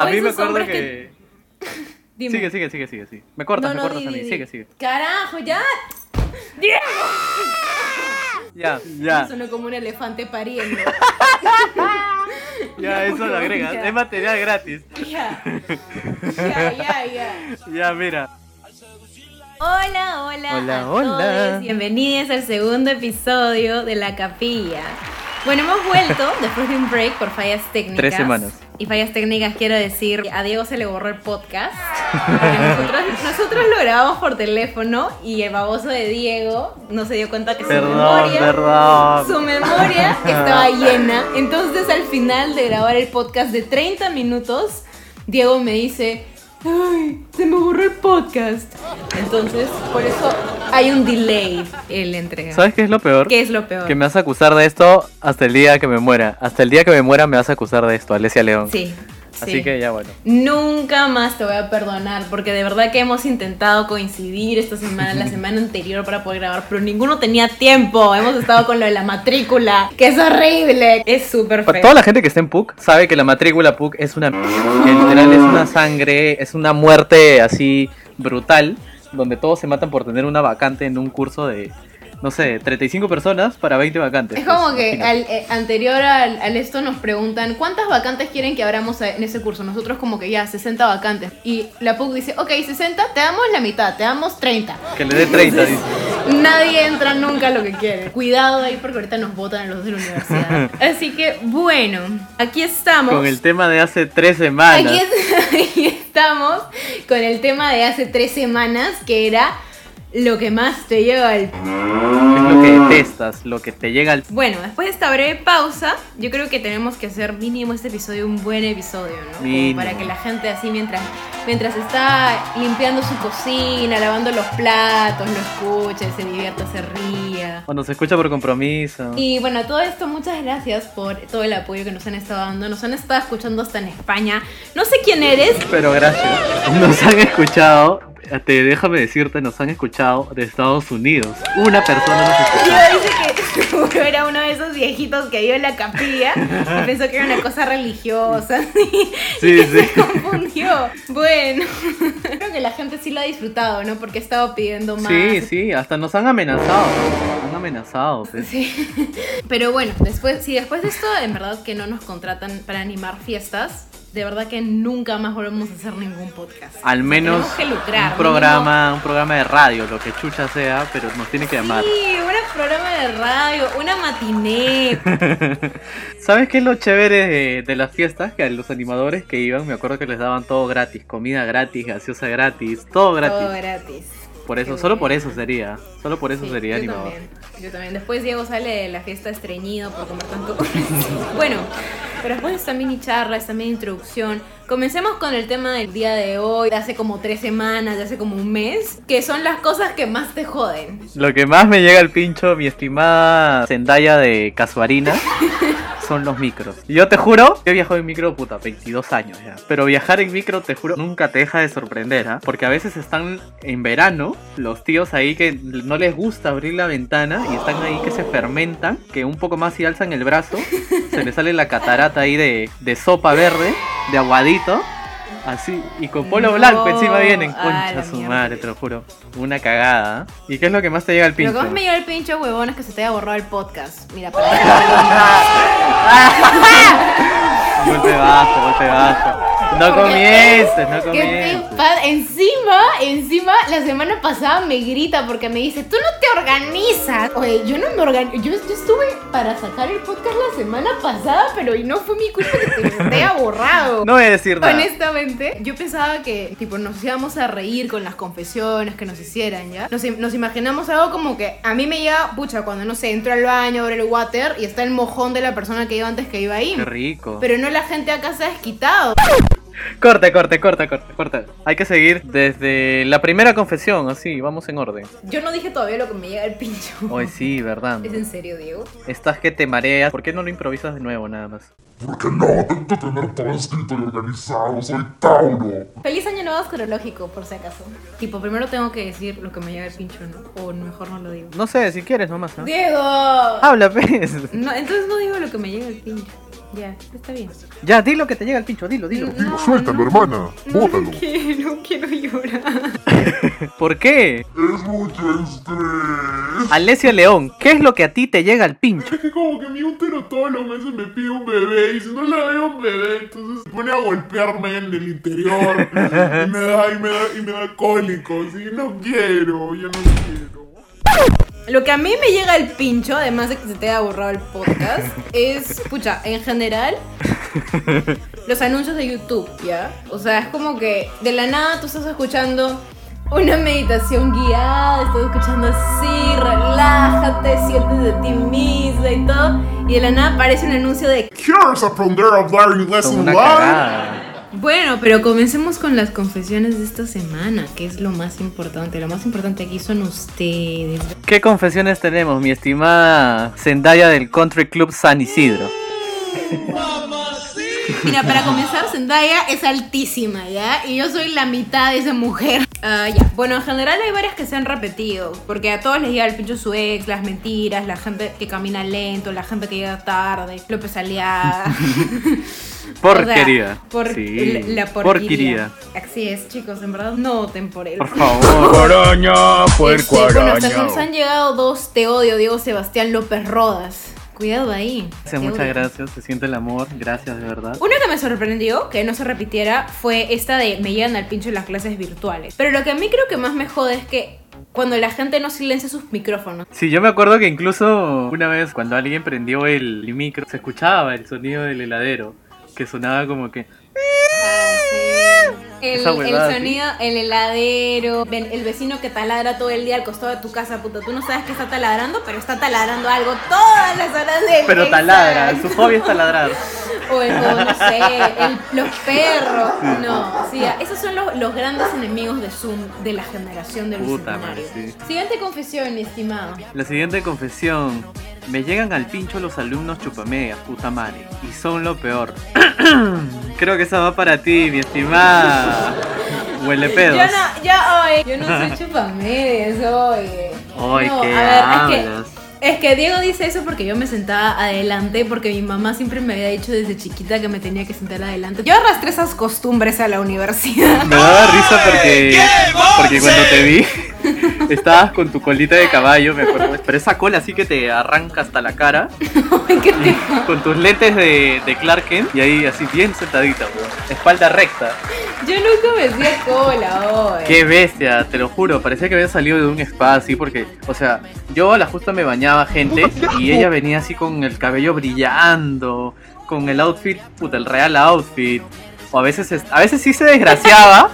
A mí me acuerdo que... Dime. Sigue, sigue, sigue, sigue, sigue. Me cortas, No, me no, cortas di, a mí. di, Sigue, sigue. Carajo, ya. Ya, ya. Sonó como un elefante pariendo. Ya, eso lo agregas. Es material gratis. ya. Ya, ya, ya. Ya, mira. Hola, hola. Hola, a hola. todos. Bienvenidos al segundo episodio de La Capilla. Bueno, hemos vuelto después de un break por fallas técnicas. Tres semanas. Y fallas técnicas quiero decir, a Diego se le borró el podcast. Nosotros, nosotros lo grabamos por teléfono y el baboso de Diego no se dio cuenta que su memoria... perdón. Su memoria estaba llena. Entonces al final de grabar el podcast de 30 minutos, Diego me dice, ay, se me borró el podcast. Entonces, por eso hay un delay en la entrega. ¿Sabes qué es lo peor? ¿Qué es lo peor? Que me vas a acusar de esto hasta el día que me muera. Hasta el día que me muera me vas a acusar de esto, Alesia León. Sí. Así sí. que ya bueno. Nunca más te voy a perdonar porque de verdad que hemos intentado coincidir esta semana, la semana anterior para poder grabar, pero ninguno tenía tiempo. Hemos estado con lo de la matrícula, que es horrible. Es súper feo. toda la gente que está en PUC sabe que la matrícula PUC es una... Literal es una sangre, es una muerte así brutal, donde todos se matan por tener una vacante en un curso de, no sé, 35 personas para 20 vacantes. Es como Pues, que al, eh, anterior al, al esto nos preguntan ¿cuántas vacantes quieren que abramos en ese curso? Nosotros como que ya, 60 vacantes. Y la PUC dice, ok, 60, te damos la mitad, te damos 30. Que le dé 30, dice. Nadie entra nunca a lo que quiere. Cuidado ahí porque ahorita nos votan los de la universidad. Así que bueno, aquí estamos. Con el tema de hace tres semanas. Aquí, es- aquí estamos con el tema de hace tres semanas que era lo que más te lleva al Es lo que detestas, lo que te llega al... Bueno, después de esta breve pausa, yo creo que tenemos que hacer mínimo este episodio un buen episodio, ¿no? Como para que la gente así mientras, mientras está limpiando su cocina, lavando los platos, lo escuche, se divierta, se ría. O nos escucha por compromiso. Y bueno, todo esto, muchas gracias por todo el apoyo que nos han estado dando. Nos han estado escuchando hasta en España. No sé quién eres. Pero gracias. Nos han escuchado, te déjame decirte, nos han escuchado de Estados Unidos. Una persona nos escuchó. Yo dice que era uno de esos viejitos que iba en la capilla y pensó que era una cosa religiosa. Sí, sí. se confundió. Bueno, creo que la gente sí lo ha disfrutado, ¿no? Porque he estado pidiendo más. Sí, sí, hasta nos han amenazado. Nos han amenazado. pues. Sí. Pero bueno, después, si después de esto en verdad que no nos contratan para animar fiestas, de verdad que nunca más volvemos a hacer ningún podcast. Al menos Tenemos que lucrar, un programa, un programa de radio, lo que chucha sea, pero nos tiene que llamar. Sí, un programa de radio, una matiné. ¿Sabes qué es lo chévere de, de las fiestas? Que a los animadores que iban, me acuerdo que les daban todo gratis, comida gratis, gaseosa gratis, todo gratis. Todo gratis. Por eso, Qué solo por eso sería, solo por eso Sí, sería yo animador. También, yo también. Después Diego sale de la fiesta estreñido por comer tanto. bueno, pero después está mini charla, esta mini introducción. Comencemos con el tema del día de hoy, de hace como tres semanas, de hace como un mes, que son las cosas que más te joden. Lo que más me llega al pincho, mi estimada Zendaya de Casuarina, son los micros. Yo te juro, yo he viajado en micro, puta, 22 años ya. Pero viajar en micro, te juro, nunca te deja de sorprender, ¿ah? Porque a veces están en verano, los tíos ahí que no les gusta abrir la ventana y están ahí que se fermentan, que un poco más si alzan el brazo, se les sale la catarata ahí de, de sopa verde, de aguadito. Así, y con polo No, blanco encima vienen, a concha su madre, te lo juro. Una cagada. ¿ah? ¿Y qué es lo que más te llega al Lo pincho? que más me lleva el pincho, huevón, es que se te haya borrado el podcast. Mira, para Golpe bajo, golpe bajo. No comiences, no ¿Qué te comiences. Encima, encima, la semana pasada me grita porque me dice, tú no te organizas. Oye, yo no me organizo. Yo, yo estuve para sacar el podcast la semana pasada, pero y no fue mi culpa que me haya borrado. No voy a decir nada. Honestamente, yo pensaba que tipo nos íbamos a reír con las confesiones que nos hicieran, ¿ya? Nos, nos imaginamos algo como que a mí me llega, pucha, cuando no sé, entro al baño, abro el water y está el mojón de la persona que iba antes que iba ahí. Qué rico. Pero no la gente acá se ha desquitado. Corte, corte, corte, corte, corte. Hay que seguir desde la primera confesión, así, vamos en orden. Yo no dije todavía lo que me llega el pincho. Hoy sí, verdad. ¿Es en serio, Diego? Estás que te mareas. ¿Por qué no lo improvisas de nuevo nada más? Porque no, tengo que tener todo escrito y organizado, soy Tauro. Feliz año nuevo astrológico, por si acaso. Tipo, primero tengo que decir lo que me llega el pincho, ¿no? O mejor no lo digo. No sé, si quieres nomás, ¿no? ¡Diego! Habla, pues. No, entonces no digo lo que me llega el pincho. Ya, está bien. Ya, dilo que te llega el pincho, dilo, dilo. Dilo, suéltalo, hermana. No, Bótalo. no quiero, quiero llorar. ¿Por qué? Es mucho estrés. Alessia León, ¿qué es lo que a ti te llega al pincho? Es que como que mi útero todos los meses me pide un bebé y si no le doy un bebé, entonces se pone a golpearme en el interior y me da, y me da, y me da cólicos y no quiero, yo no quiero. Lo que a mí me llega al pincho, además de que se te haya borrado el podcast, es, pucha, en general, los anuncios de YouTube, ¿ya? O sea, es como que de la nada tú estás escuchando una meditación guiada, estás escuchando así, relájate, sientes de ti misma y todo, y de la nada aparece un anuncio de... ¿Quieres aprender a hablar inglés online? Bueno, pero comencemos con las confesiones de esta semana, que es lo más importante. Lo más importante aquí son ustedes. ¿Qué confesiones tenemos, mi estimada Zendaya del Country Club San Isidro? Mira, para comenzar, Zendaya es altísima, ¿ya? Y yo soy la mitad de esa mujer. Ah, ya. Bueno, en general hay varias que se han repetido, porque a todos les llega el pincho su ex, las mentiras, la gente que camina lento, la gente que llega tarde, López Aliaga. Porquería. O sea, por- sí. la porquería. Porquería. Así es, chicos, en verdad no voten por él. Por favor. Araña, puerco Este, bueno, hasta nos han llegado dos Te odio, Diego Sebastián López Rodas. Cuidado ahí. Gracias, muchas gracias. Se siente el amor. Gracias, de verdad. Una que me sorprendió que no se repitiera fue esta de me llegan al pincho en las clases virtuales. Pero lo que a mí creo que más me jode es que cuando la gente no silencia sus micrófonos. Sí, yo me acuerdo que incluso una vez cuando alguien prendió el micro, se escuchaba el sonido del heladero, que sonaba como que... El, sonido, el heladero, ven, el vecino que taladra todo el día al costado de tu casa, puta. Tú no sabes que está taladrando, pero está taladrando algo todas las horas del Pero taladra, su hobby es taladrar. O, el- o no sé, el- los perros. No, sí, esos son los, los grandes enemigos de Zoom de la generación del Puta bicentenario. madre, sí. Siguiente confesión, estimado. La siguiente confesión. Me llegan al pincho los alumnos chupamedias, puta madre. Y son lo peor. Creo que esa va para ti, mi estimada. Huele pedos. Yo no, yo hoy, yo no soy chupamedias, oye. Ay, no, ¿qué a ver, es que, es que Diego dice eso porque yo me sentaba adelante, porque mi mamá siempre me había dicho desde chiquita que me tenía que sentar adelante. Yo arrastré esas costumbres a la universidad. Me daba risa porque, porque cuando te vi, estabas con tu colita de caballo, me acuerdo. Pero esa cola así que te arranca hasta la cara, Ay, ¿Qué te con tus lentes de, de Clark Kent, y ahí así bien sentadita, espalda recta. Yo nunca me hacía cola hoy. Qué bestia, te lo juro, parecía que había salido de un spa así porque, o sea, yo a la justa me bañaba gente y ella venía así con el cabello brillando, con el outfit, puta, el real outfit. O a veces, es- a veces sí se desgraciaba,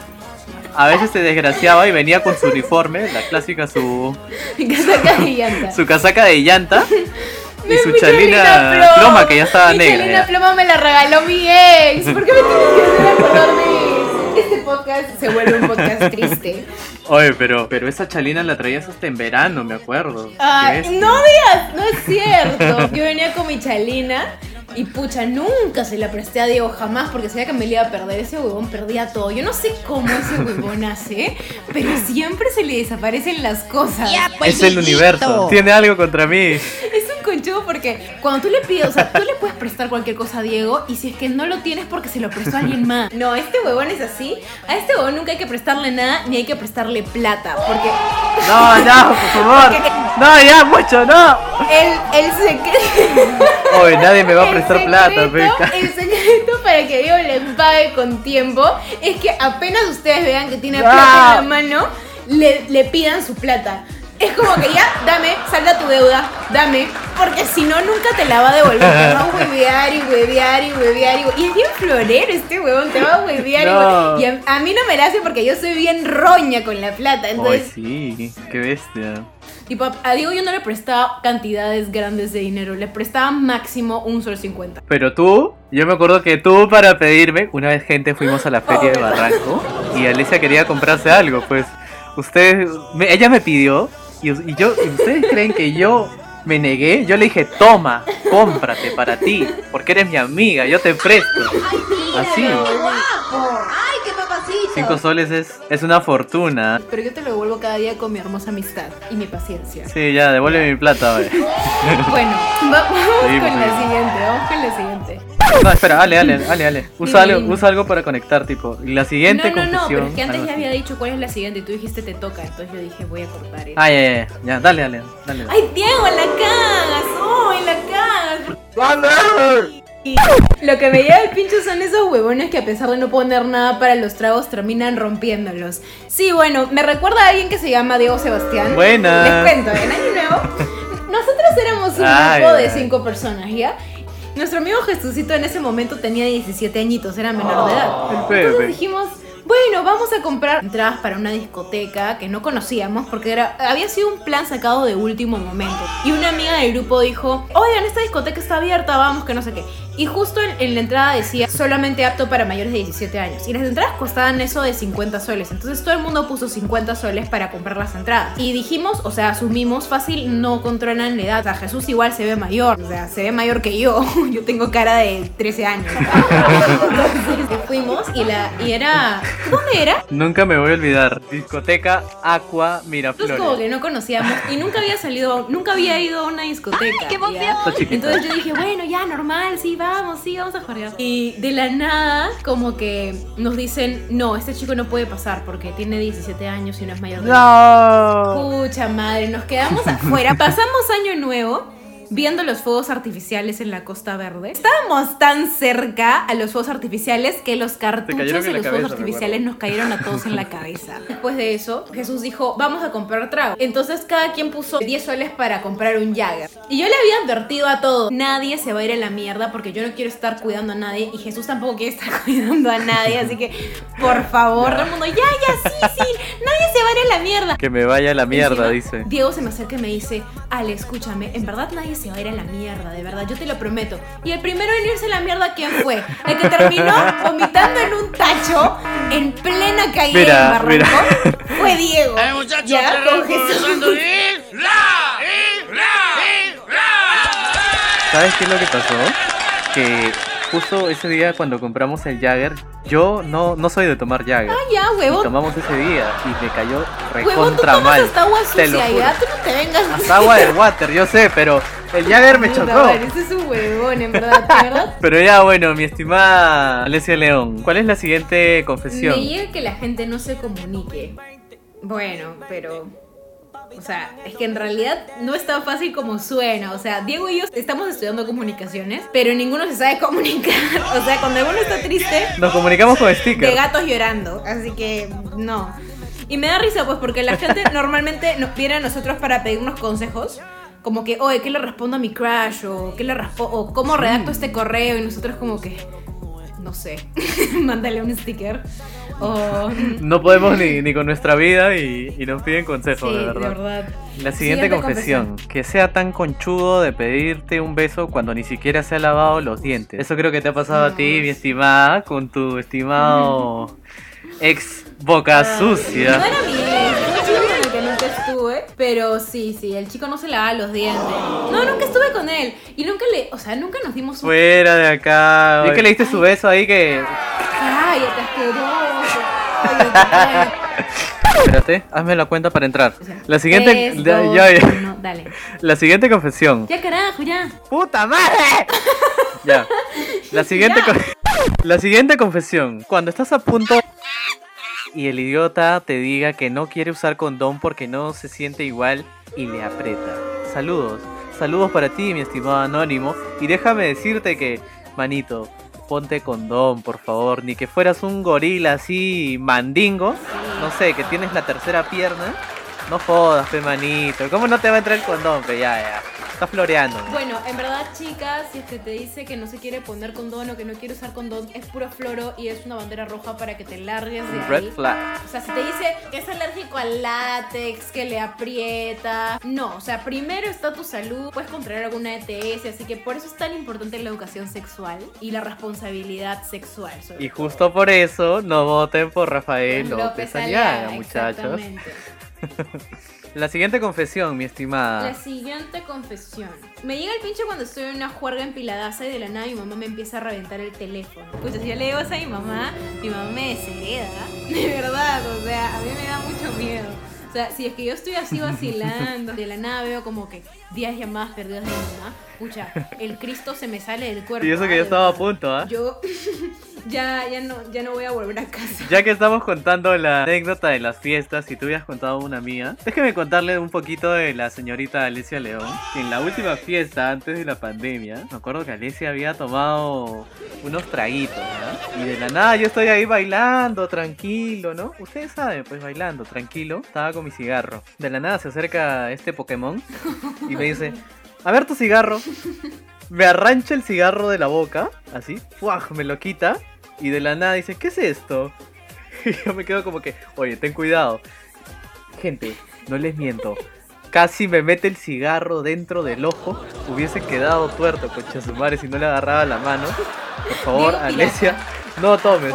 a veces se desgraciaba y venía con su uniforme, la clásica su, casaca de llanta. su casaca de llanta y su chalina ploma que ya estaba mi negra. chalina ya. ploma me la regaló mi ex. ¿Por qué me tienes que hacer acordar de eso? Este podcast se vuelve un podcast triste. Oye, pero, pero esa chalina la traías hasta en verano, me acuerdo. Ay, no digas, no es cierto. Yo venía con mi chalina y pucha, nunca se la presté a Diego jamás porque sabía que me le iba a perder. Ese huevón perdía todo. Yo no sé cómo ese huevón hace, pero siempre se le desaparecen las cosas. Es el universo, tiene algo contra mí. Porque cuando tú le pides, o sea, tú le puedes prestar cualquier cosa a Diego y si es que no lo tienes porque se lo prestó a alguien más. No, este huevón es así. A este huevón nunca hay que prestarle nada ni hay que prestarle plata porque No, no, por favor. No, ya, mucho, no. el, el secreto... Oye, nadie me va a El prestar plata, peca. El secreto para que Diego le pague con tiempo es que apenas ustedes vean que tiene plata en la mano, le, le pidan su plata. Es como que ya, dame, salda tu deuda, dame, porque si no, nunca te la va a devolver. Te va a huevear y huevear y huevear y es bien florero este huevón, te va a huevear No. y Y a, a mí no me la hace porque yo soy bien roña con la plata. Ay, Entonces, sí, qué bestia. tipo, a Diego yo no le prestaba cantidades grandes de dinero, le prestaba máximo un sol cincuenta. Pero tú, yo me acuerdo que tú para pedirme, una vez gente fuimos a la feria de Barranco y Alicia quería comprarse algo, pues ustedes, me- ella me pidió y, y yo, y ustedes creen que yo me negué, yo le dije, toma, cómprate para ti, porque eres mi amiga, yo te presto. Así, ¡Ay, qué papacito! cinco soles es, es una fortuna. Pero yo te lo devuelvo cada día con mi hermosa amistad y mi paciencia. Sí, ya, devuelve mi plata. Bueno, va- vamos con la siguiente, vamos con la siguiente. No, espera, dale, dale, dale, dale. Usa, Dime, algo, usa algo para conectar, tipo. Y la siguiente no, no, no, confesión. pero es que antes ya había dicho cuál es la siguiente y tú dijiste te toca, entonces yo dije voy a cortar eso. Ah, ya, ya, ya, dale, dale, dale. ¡Ay, Diego, la cagas! ¡Ay, la cagas! ¡Dale! Lo que me lleva el pincho son esos huevones que a pesar de no poner nada para los tragos terminan rompiéndolos. Sí, bueno, me recuerda a alguien que se llama Diego Sebastián. Buenas. Les cuento, en Año Nuevo, nosotros éramos un Ay, grupo de cinco personas, ¿ya? Nuestro amigo Jesucito en ese momento tenía 17 añitos, era menor de edad. El Pepe. Entonces dijimos, bueno, vamos a comprar entradas para una discoteca que no conocíamos porque era, había sido un plan sacado de último momento. Y una amiga del grupo dijo, oigan, esta discoteca está abierta, vamos, que no sé qué. Y justo en, en la entrada decía solamente apto para mayores de 17 años. Y las entradas costaban eso de 50 soles. Entonces todo el mundo puso 50 soles para comprar las entradas. Y dijimos, o sea, asumimos fácil, no controlan la edad. O sea, Jesús igual se ve mayor. O sea, se ve mayor que yo. Yo tengo cara de 13 años. Entonces fuimos y, la, y era... ¿Dónde era? Nunca me voy a olvidar. Discoteca Aqua Nosotros como Miraflores. que no conocíamos y nunca había salido, nunca había ido a una discoteca. qué emoción! Entonces yo dije, bueno, ya normal, sí, vamos, sí, vamos a jugar. Y de la nada, como que nos dicen, no, este chico no puede pasar porque tiene 17 años y no es mayor de edad. No. Pucha madre, nos quedamos afuera. Pasamos año nuevo viendo los fuegos artificiales en la Costa Verde. Estábamos tan cerca a los fuegos artificiales que los cartuchos de los cabeza, fuegos artificiales nos cayeron a todos en la cabeza. Después de eso, Jesús dijo, vamos a comprar trago. Entonces cada quien puso 10 soles para comprar un Jagger. Y yo le había advertido a todos, nadie se va a ir a la mierda porque yo no quiero estar cuidando a nadie y Jesús tampoco quiere estar cuidando a nadie. Así que, por favor, todo el mundo, ya, ya, sí, sí, nadie se va a ir a la mierda. Que me vaya a la mierda, Encima, dice. Diego se me acerca y me dice, Ale, escúchame, en verdad nadie se va a ir a la mierda, de verdad, yo te lo prometo. Y el primero en irse a la mierda, ¿quién fue? El que terminó vomitando en un tacho en plena calle Mira, del barranco fue Diego. ¡Eh, muchachos! Ya, ¡Pero con Jesús. ¿Sabes qué es lo que pasó? Que justo ese día cuando compramos el Jagger, yo no, no soy de tomar Jagger. Ah, ya, Y huevón. tomamos ese día y me cayó Huevón, tú recontra tomas mal. hasta agua Te lo sucia, juro. ya, tú no te vengas. Hasta agua del water, yo sé, pero el Jagger me chocó. madre, Ese es un huevón, en verdad, de verdad. Pero ya bueno, mi estimada Alesia León, ¿cuál es la siguiente confesión? Me llega que la gente no se comunique. Bueno, pero. O sea, es que en realidad no es tan fácil como suena. O sea, Diego y yo estamos estudiando comunicaciones, pero ninguno se sabe comunicar. O sea, cuando alguno está triste, Nos comunicamos con de stickers. gatos llorando. Así que no. Y me da risa, pues, porque la gente normalmente nos viene a nosotros para pedirnos consejos. Como que, oye, ¿qué le respondo a mi crush? O, ¿qué le o ¿cómo redacto este correo? Y nosotros como que, no sé, mándale un sticker. O... No podemos ni, ni con nuestra vida y, y nos piden consejos, Sí, de verdad. La siguiente Siguiente confesión, que sea tan conchudo de pedirte un beso cuando ni siquiera se ha lavado los dientes. Eso creo que te ha pasado a ti, mi estimada, con tu estimado ex boca Ah, sucia. No era mi ex, fue un chico con el que pero sí, sí, el chico no se lavaba los dientes. No, nunca estuve con él. Y nunca le, o sea, nunca nos dimos un... Fuera de acá. Vi que le diste su beso ahí que... Cállate, asqueroso. Cállate. Espérate, hazme la cuenta para entrar. O sea, La siguiente... tres, ya- dos, ya- ya. uno, dale. La siguiente confesión. Ya carajo, ya. ¡Puta madre! ya. La siguiente, Ya. la siguiente confesión. Cuando estás a punto y el idiota te diga que no quiere usar condón porque no se siente igual y le aprieta. Saludos. Saludos para ti, mi estimado anónimo. Y déjame decirte que, manito, ponte condón, por favor. Ni que fueras un gorila así mandingo. No sé, que tienes la tercera pierna. No jodas, pe manito. ¿Cómo no te va a entrar el condón, pe? Ya, ya. Estás floreando. Bueno, en verdad, chicas, si es que te dice que no se quiere poner condón o que no quiere usar condón, es puro floro y es una bandera roja para que te largues de ahí. Red flag. O sea, si te dice que es alérgico al látex, que le aprieta. No, o sea, primero está tu salud, puedes contraer alguna ETS, así que por eso es tan importante la educación sexual y la responsabilidad sexual. Y todo. justo por eso no voten por Rafael López López Aliaga, muchachos. La siguiente confesión, mi La estimada. siguiente confesión. Me llega el pinche cuando estoy en una juerga empiladaza y de la nada mi mamá me empieza a reventar el teléfono. Pucha, si yo le digo eso a mi mamá, mi mamá me deshereda. De verdad, o sea, a mí me da mucho miedo. O sea, si es que yo estoy así vacilando, de la nada veo como que 10 llamadas perdidas de mi mamá, pucha, el Cristo se me sale del cuerpo. Y eso que yo estaba a punto, ¿ah? Yo ya, ya, no, ya no voy a volver a casa. Ya que estamos contando la anécdota de las fiestas y tú habías contado una mía, déjeme contarle un poquito de la señorita Alicia León. En la última fiesta, antes de la pandemia, me acuerdo que Alicia había tomado unos traguitos, ¿no? Y de la nada yo estoy ahí bailando, tranquilo, ¿no? Ustedes saben, pues bailando, tranquilo. Estaba con mi cigarro. De la nada se acerca este Pokémon y me dice, a ver tu cigarro. Me arrancha el cigarro de la boca, así, ¡fuaj! me lo quita y de la nada dice, ¿qué es esto? Y yo me quedo como que, oye, ten cuidado. Gente, no les miento. Casi me mete el cigarro dentro del ojo. Hubiese quedado tuerto, concha su madre, si no le agarraba la mano. Por favor, Alesia, no tomes.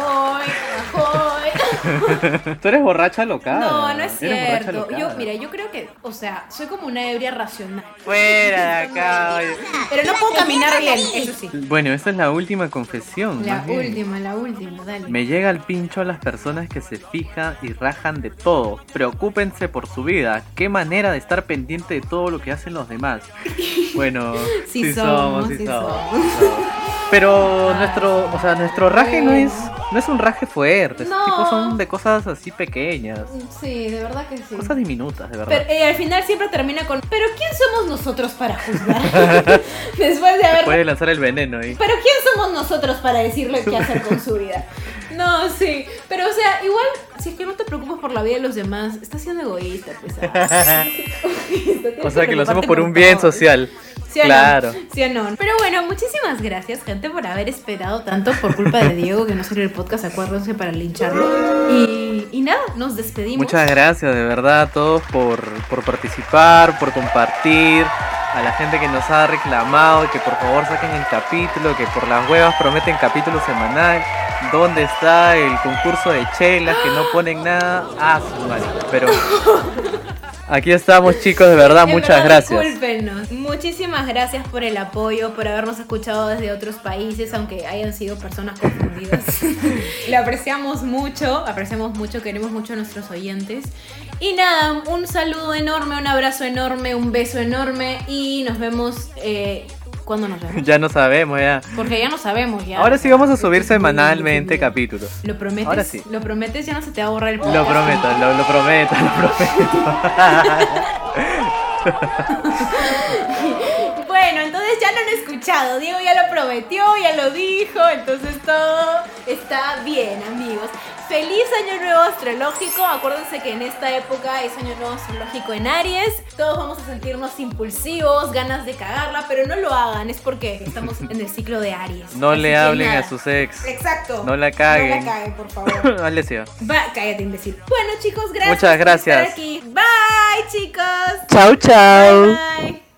Tú eres borracha loca. No, no es cierto. Yo, mira, yo creo que, o sea, soy como una ebria racional. Fuera de acá, oye. Pero no puedo caminar bien, eso sí. Bueno, esta es la última confesión. La última, la última, dale. Me llega al pincho a las personas que se fijan y rajan de todo. Preocúpense por su vida. Qué manera de estar pendiente de todo lo que hacen los demás. Bueno, Sí sí, somos, somos, sí somos, somos. Pero nuestro, o sea, nuestro raje no es, no es un raje fuerte. No. Tipos son de cosas así pequeñas. Sí, de verdad que sí. Cosas diminutas, de verdad. Pero eh, al final siempre termina con, pero ¿quién somos nosotros para juzgar? Después de haber... Puede lanzar el veneno ahí. Pero ¿quién somos nosotros para decirle qué hacer con su vida? No, sí. Pero, o sea, igual, si es que no te preocupas por la vida de los demás, estás siendo egoísta, pues. O sea, que lo hacemos por un bien social. ¿Sí o no? Claro. ¿Sí o no? Pero bueno, muchísimas gracias, gente, por haber esperado tanto por culpa de Diego que no salió el podcast. Acuérdense para lincharlo. Y, y nada, nos despedimos. Muchas gracias de verdad a todos por, por participar, por compartir, a la gente que nos ha reclamado que por favor saquen el capítulo, que por las huevas prometen capítulo semanal. ¿Dónde está el concurso de chelas que no ponen nada? Ah, su madre. Pero aquí estamos chicos, de verdad, muchas verdad, gracias. Discúlpenos. Muchísimas gracias por el apoyo, por habernos escuchado desde otros países, aunque hayan sido personas confundidas. Le apreciamos mucho, apreciamos mucho, queremos mucho a nuestros oyentes. Y nada, un saludo enorme, un abrazo enorme, un beso enorme y nos vemos. Eh, ¿Cuándo nos vemos? Ya no sabemos ya. Porque ya no sabemos ya. Ahora sí vamos a subir semanalmente capítulos. ¿Lo prometes? Ahora sí. ¿Lo prometes? Ya no se te va a borrar el Lo podcast. prometo, lo, lo prometo, lo prometo. Bueno, entonces ya lo han escuchado. Diego ya lo prometió, ya lo dijo. Entonces todo está bien, amigos. Feliz año nuevo astrológico. Acuérdense que en esta época es año nuevo astrológico en Aries. Todos vamos a sentirnos impulsivos, ganas de cagarla, pero no lo hagan. Es porque estamos en el ciclo de Aries. No Así le hablen nada. a sus ex. Exacto. No la caguen. No la caguen, por favor. Alesia. Va, cállate, imbécil. Bueno, chicos, gracias. Muchas por estar gracias. aquí. Bye, chicos. Chau, chau. Bye, bye.